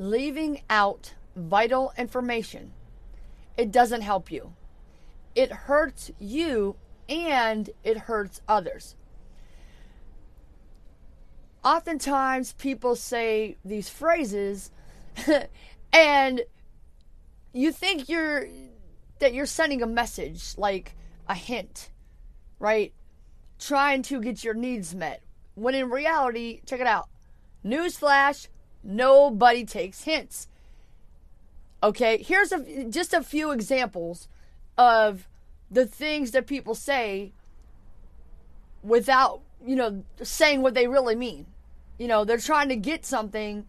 leaving out vital information, it doesn't help you. It hurts you and it hurts others. Oftentimes, people say these phrases, and you think you're that you're sending a message, like a hint, right? Trying to get your needs met. When in reality, check it out. Newsflash, nobody takes hints. Okay, here's a just a few examples of the things that people say without, you know, saying what they really mean. You know, they're trying to get something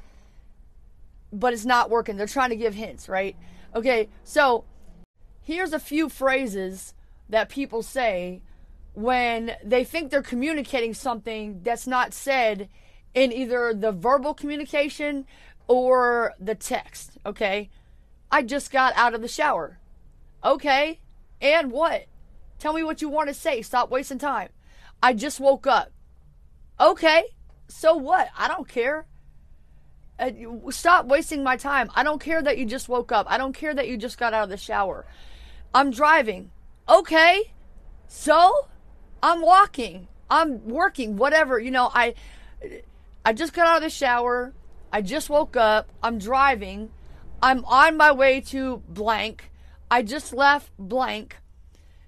but it's not working. They're trying to give hints, right? Okay, so here's a few phrases that people say when they think they're communicating something that's not said in either the verbal communication or the text, okay? I just got out of the shower. Okay, and what? Tell me what you want to say. Stop wasting time. I just woke up. Okay, so what? I don't care. Uh, stop wasting my time. I don't care that you just woke up. I don't care that you just got out of the shower. I'm driving. Okay. So, I'm walking. I'm working, whatever. You know, I I just got out of the shower. I just woke up. I'm driving. I'm on my way to blank. I just left blank.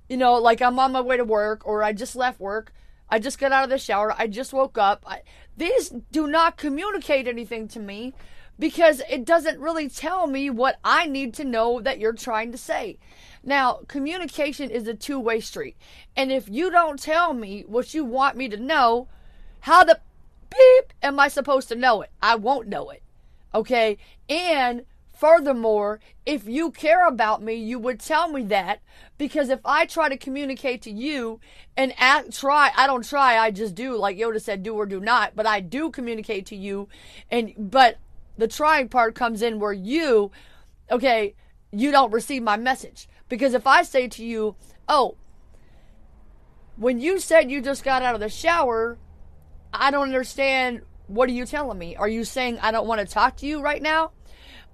You know, like I'm on my way to work or I just left work. I just got out of the shower. I just woke up. I, these do not communicate anything to me because it doesn't really tell me what I need to know that you're trying to say. Now, communication is a two way street. And if you don't tell me what you want me to know, how the beep am I supposed to know it? I won't know it. Okay? And Furthermore, if you care about me, you would tell me that because if I try to communicate to you and act, try, I don't try, I just do, like Yoda said, do or do not, but I do communicate to you. And, but the trying part comes in where you, okay, you don't receive my message. Because if I say to you, oh, when you said you just got out of the shower, I don't understand. What are you telling me? Are you saying I don't want to talk to you right now?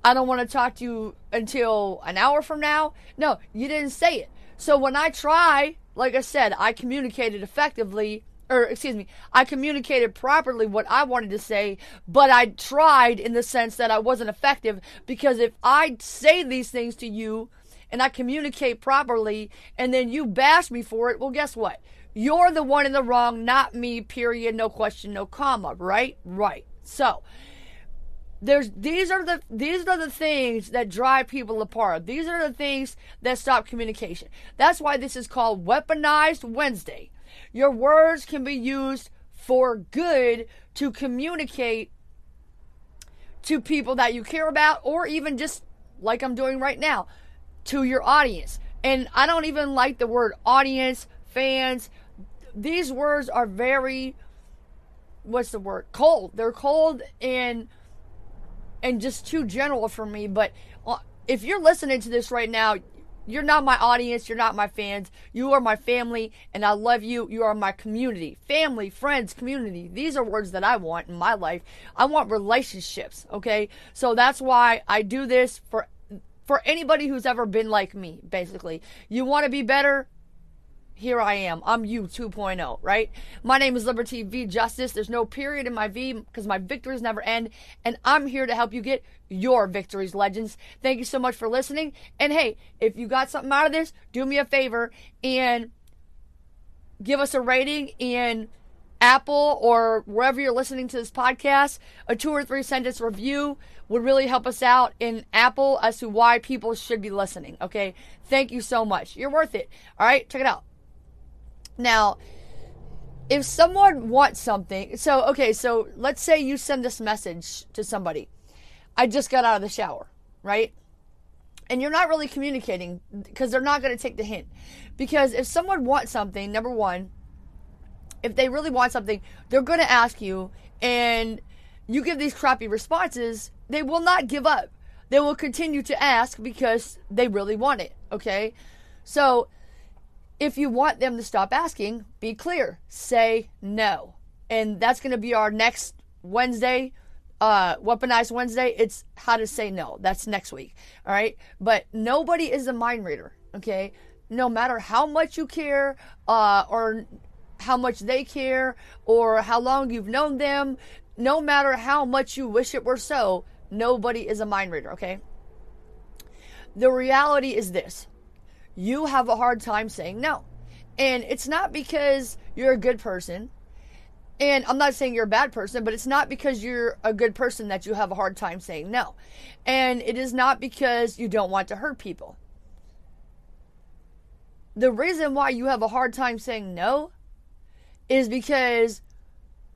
I don't want to talk to you until an hour from now. No, you didn't say it. So when I try, like I said, I communicated effectively, or excuse me, I communicated properly what I wanted to say, but I tried in the sense that I wasn't effective because if I say these things to you and I communicate properly and then you bash me for it, well, guess what? You're the one in the wrong, not me, period, no question, no comma, right? Right. So, there's these are the these are the things that drive people apart. These are the things that stop communication. That's why this is called weaponized Wednesday. Your words can be used for good to communicate to people that you care about or even just like I'm doing right now to your audience. And I don't even like the word audience, fans. These words are very what's the word? Cold. They're cold and and just too general for me. But uh, if you're listening to this right now, you're not my audience, you're not my fans. You are my family, and I love you. You are my community. Family, friends, community. These are words that I want in my life. I want relationships, okay? So that's why I do this for for anybody who's ever been like me, basically. You want to be better? Here I am. I'm you 2.0, right? My name is Liberty V Justice. There's no period in my V because my victories never end. And I'm here to help you get your victories, legends. Thank you so much for listening. And hey, if you got something out of this, do me a favor and give us a rating in Apple or wherever you're listening to this podcast. A two or three sentence review would really help us out in Apple as to why people should be listening. Okay. Thank you so much. You're worth it. All right. Check it out. Now, if someone wants something, so okay, so let's say you send this message to somebody. I just got out of the shower, right? And you're not really communicating because they're not going to take the hint. Because if someone wants something, number one, if they really want something, they're going to ask you, and you give these crappy responses, they will not give up. They will continue to ask because they really want it, okay? So, if you want them to stop asking, be clear. Say no. And that's going to be our next Wednesday uh, Weaponized Wednesday, it's how to say no. That's next week. All right. But nobody is a mind reader. Okay. No matter how much you care, uh, or how much they care, or how long you've known them, no matter how much you wish it were so, nobody is a mind reader. Okay. The reality is this you have a hard time saying no. And it's not because you're a good person and I'm not saying you're a bad person, but it's not because you're a good person that you have a hard time saying no. And it is not because you don't want to hurt people. The reason why you have a hard time saying no is because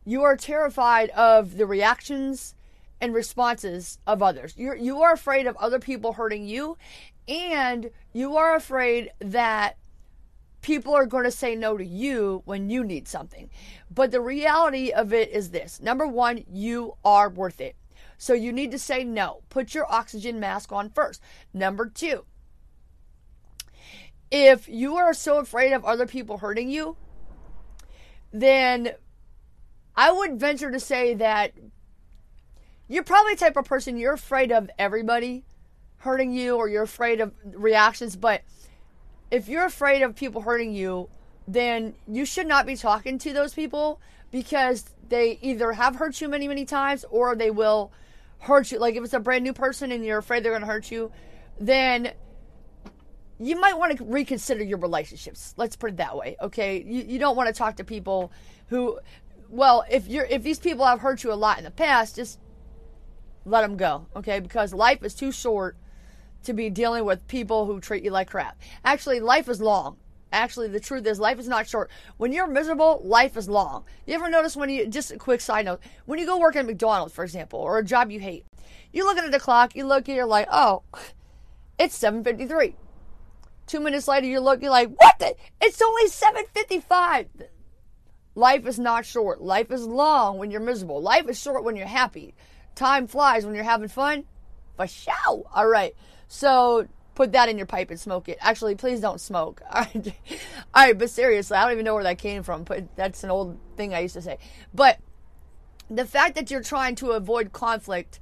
you are terrified of the reactions and responses of others. You're, you are afraid of other people hurting you, and you are afraid that people are going to say no to you when you need something. But the reality of it is this number one, you are worth it. So you need to say no. Put your oxygen mask on first. Number two, if you are so afraid of other people hurting you, then I would venture to say that you're probably the type of person you're afraid of everybody hurting you or you're afraid of reactions, but if you're afraid of people hurting you, then you should not be talking to those people because they either have hurt you many, many times or they will hurt you. Like if it's a brand new person and you're afraid they're going to hurt you, then you might want to reconsider your relationships. Let's put it that way. Okay. You, you don't want to talk to people who, well, if you're, if these people have hurt you a lot in the past, just let them go. Okay. Because life is too short to be dealing with people who treat you like crap. Actually, life is long. Actually, the truth is, life is not short. When you're miserable, life is long. You ever notice when you, just a quick side note, when you go work at McDonald's, for example, or a job you hate, you look at the clock, you look, and you're like, oh, it's 7.53. Two minutes later, you look, you're like, what the? It's only 7.55. Life is not short. Life is long when you're miserable. Life is short when you're happy. Time flies when you're having fun. For sure. All right. So put that in your pipe and smoke it. Actually, please don't smoke. All right, All right but seriously, I don't even know where that came from. But that's an old thing I used to say. But the fact that you're trying to avoid conflict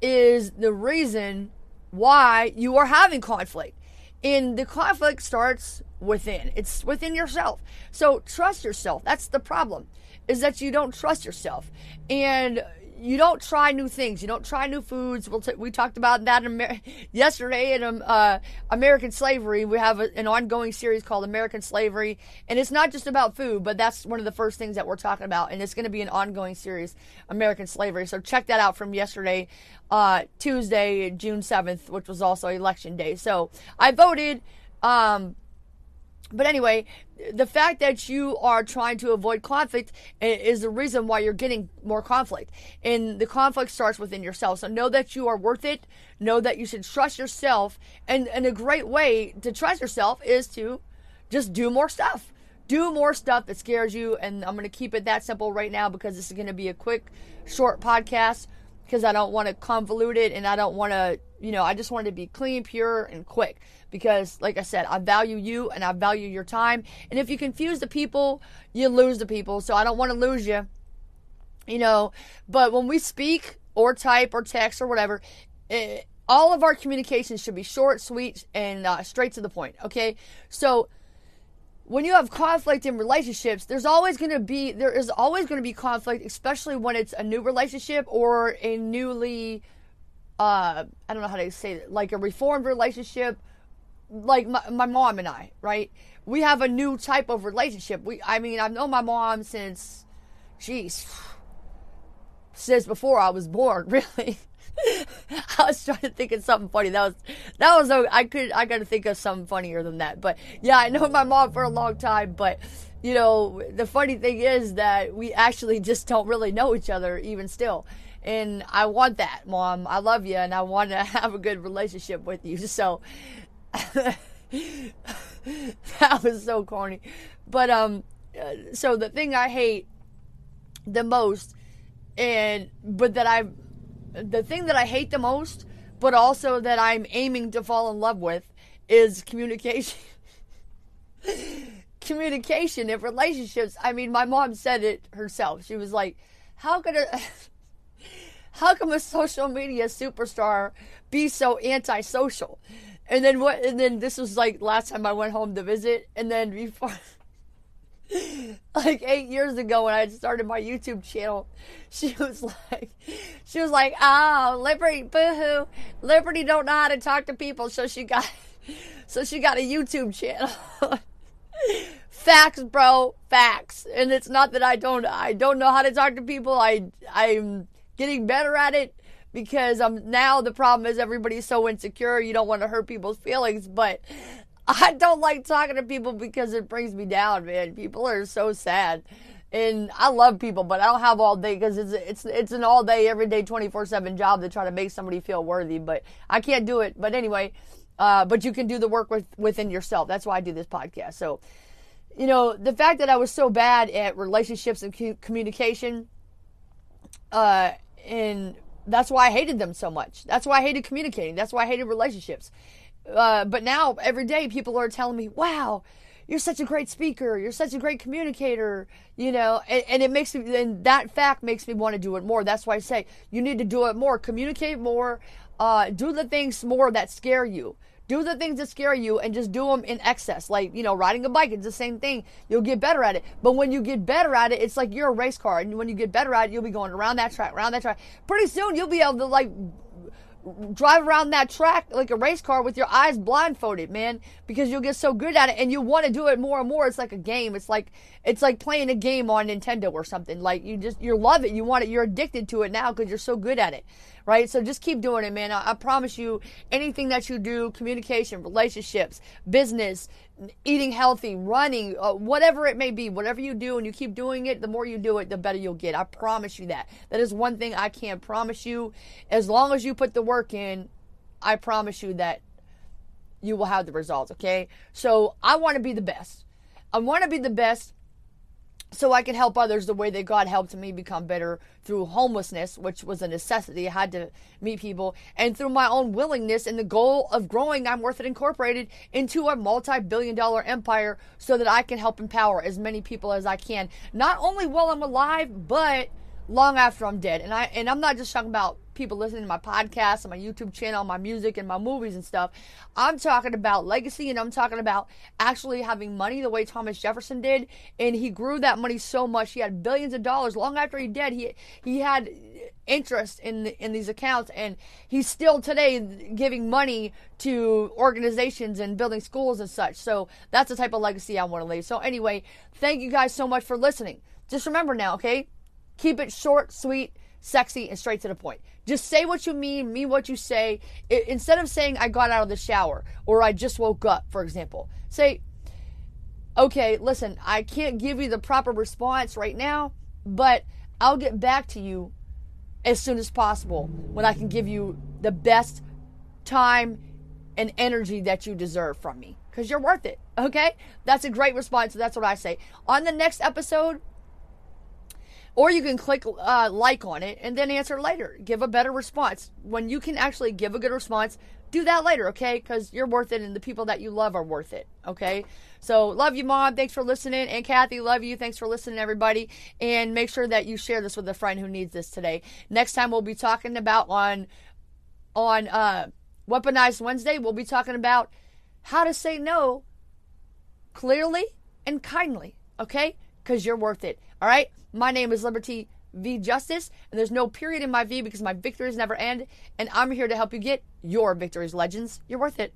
is the reason why you are having conflict. And the conflict starts within. It's within yourself. So trust yourself. That's the problem. Is that you don't trust yourself. And you don't try new things. You don't try new foods. We'll t- we talked about that Amer- yesterday in um, uh, American Slavery. We have a, an ongoing series called American Slavery, and it's not just about food, but that's one of the first things that we're talking about, and it's going to be an ongoing series, American Slavery. So check that out from yesterday, uh, Tuesday, June seventh, which was also election day. So I voted. Um, but anyway, the fact that you are trying to avoid conflict is the reason why you're getting more conflict. And the conflict starts within yourself. So know that you are worth it. Know that you should trust yourself. And, and a great way to trust yourself is to just do more stuff. Do more stuff that scares you. And I'm going to keep it that simple right now because this is going to be a quick, short podcast because I don't want to convolute it and I don't want to, you know, I just wanted to be clean, pure, and quick because like I said, I value you and I value your time. And if you confuse the people, you lose the people. So I don't want to lose you. You know, but when we speak or type or text or whatever, it, all of our communications should be short, sweet, and uh, straight to the point. Okay, so when you have conflict in relationships, there's always going to be there is always going to be conflict, especially when it's a new relationship or a newly uh I don't know how to say it, like a reformed relationship like my, my mom and I, right? We have a new type of relationship. We, I mean, I've known my mom since, jeez, since before I was born, really. I was trying to think of something funny. That was that was I could I got to think of something funnier than that. But yeah, I know my mom for a long time. But you know, the funny thing is that we actually just don't really know each other even still. And I want that, mom. I love you, and I want to have a good relationship with you. So that was so corny. But um so the thing I hate the most and but that I the thing that I hate the most but also that I'm aiming to fall in love with is communication. communication in relationships. I mean, my mom said it herself. She was like, "How could a how come a social media superstar be so antisocial? And then what? And then this was like last time I went home to visit, and then before. like eight years ago when I started my YouTube channel, she was like, she was like, oh, Liberty, boohoo, Liberty don't know how to talk to people, so she got, so she got a YouTube channel. facts, bro, facts. And it's not that I don't, I don't know how to talk to people. I, I'm getting better at it because I'm now the problem is everybody's so insecure. You don't want to hurt people's feelings, but I don't like talking to people because it brings me down, man. People are so sad. And I love people, but I don't have all day because it's it's it's an all day, every day, twenty four seven job to try to make somebody feel worthy. But I can't do it. But anyway, uh, but you can do the work with within yourself. That's why I do this podcast. So, you know, the fact that I was so bad at relationships and communication, uh, and that's why I hated them so much. That's why I hated communicating. That's why I hated relationships. Uh, but now every day people are telling me, wow, you're such a great speaker. You're such a great communicator, you know, and, and it makes me, and that fact makes me want to do it more. That's why I say you need to do it more, communicate more, uh, do the things more that scare you. Do the things that scare you and just do them in excess. Like, you know, riding a bike, it's the same thing. You'll get better at it. But when you get better at it, it's like you're a race car. And when you get better at it, you'll be going around that track, around that track. Pretty soon, you'll be able to, like, drive around that track like a race car with your eyes blindfolded, man, because you'll get so good at it and you want to do it more and more. It's like a game. It's like it's like playing a game on Nintendo or something. Like you just you love it. You want it. You're addicted to it now because you're so good at it right? So just keep doing it, man. I, I promise you, anything that you do, communication, relationships, business, eating healthy, running, uh, whatever it may be, whatever you do and you keep doing it, the more you do it, the better you'll get. I promise you that. That is one thing I can't promise you. As long as you put the work in, I promise you that you will have the results, okay? So I want to be the best. I want to be the best so I can help others the way that God helped me become better through homelessness, which was a necessity. I had to meet people, and through my own willingness and the goal of growing I'm Worth It Incorporated into a multi billion dollar empire so that I can help empower as many people as I can, not only while I'm alive, but long after I'm dead. And I and I'm not just talking about people listening to my podcast and my YouTube channel, my music and my movies and stuff. I'm talking about legacy and I'm talking about actually having money the way Thomas Jefferson did. And he grew that money so much. He had billions of dollars. Long after he did, he he had interest in in these accounts and he's still today giving money to organizations and building schools and such. So that's the type of legacy I want to leave. So anyway, thank you guys so much for listening. Just remember now, okay? Keep it short, sweet, sexy, and straight to the point. Just say what you mean, mean what you say. It, instead of saying, I got out of the shower or I just woke up, for example, say, okay, listen, I can't give you the proper response right now, but I'll get back to you as soon as possible when I can give you the best time and energy that you deserve from me because you're worth it. Okay? That's a great response. That's what I say. On the next episode, or you can click uh, like on it and then answer later. Give a better response. When you can actually give a good response, do that later, okay? Because you're worth it and the people that you love are worth it, okay? So, love you, Mom. Thanks for listening. And Kathy, love you. Thanks for listening, everybody. And make sure that you share this with a friend who needs this today. Next time, we'll be talking about on, on uh, Weaponized Wednesday, we'll be talking about how to say no clearly and kindly, okay? Because you're worth it, all right? My name is Liberty V Justice, and there's no period in my V because my victories never end, and I'm here to help you get your victories, legends. You're worth it.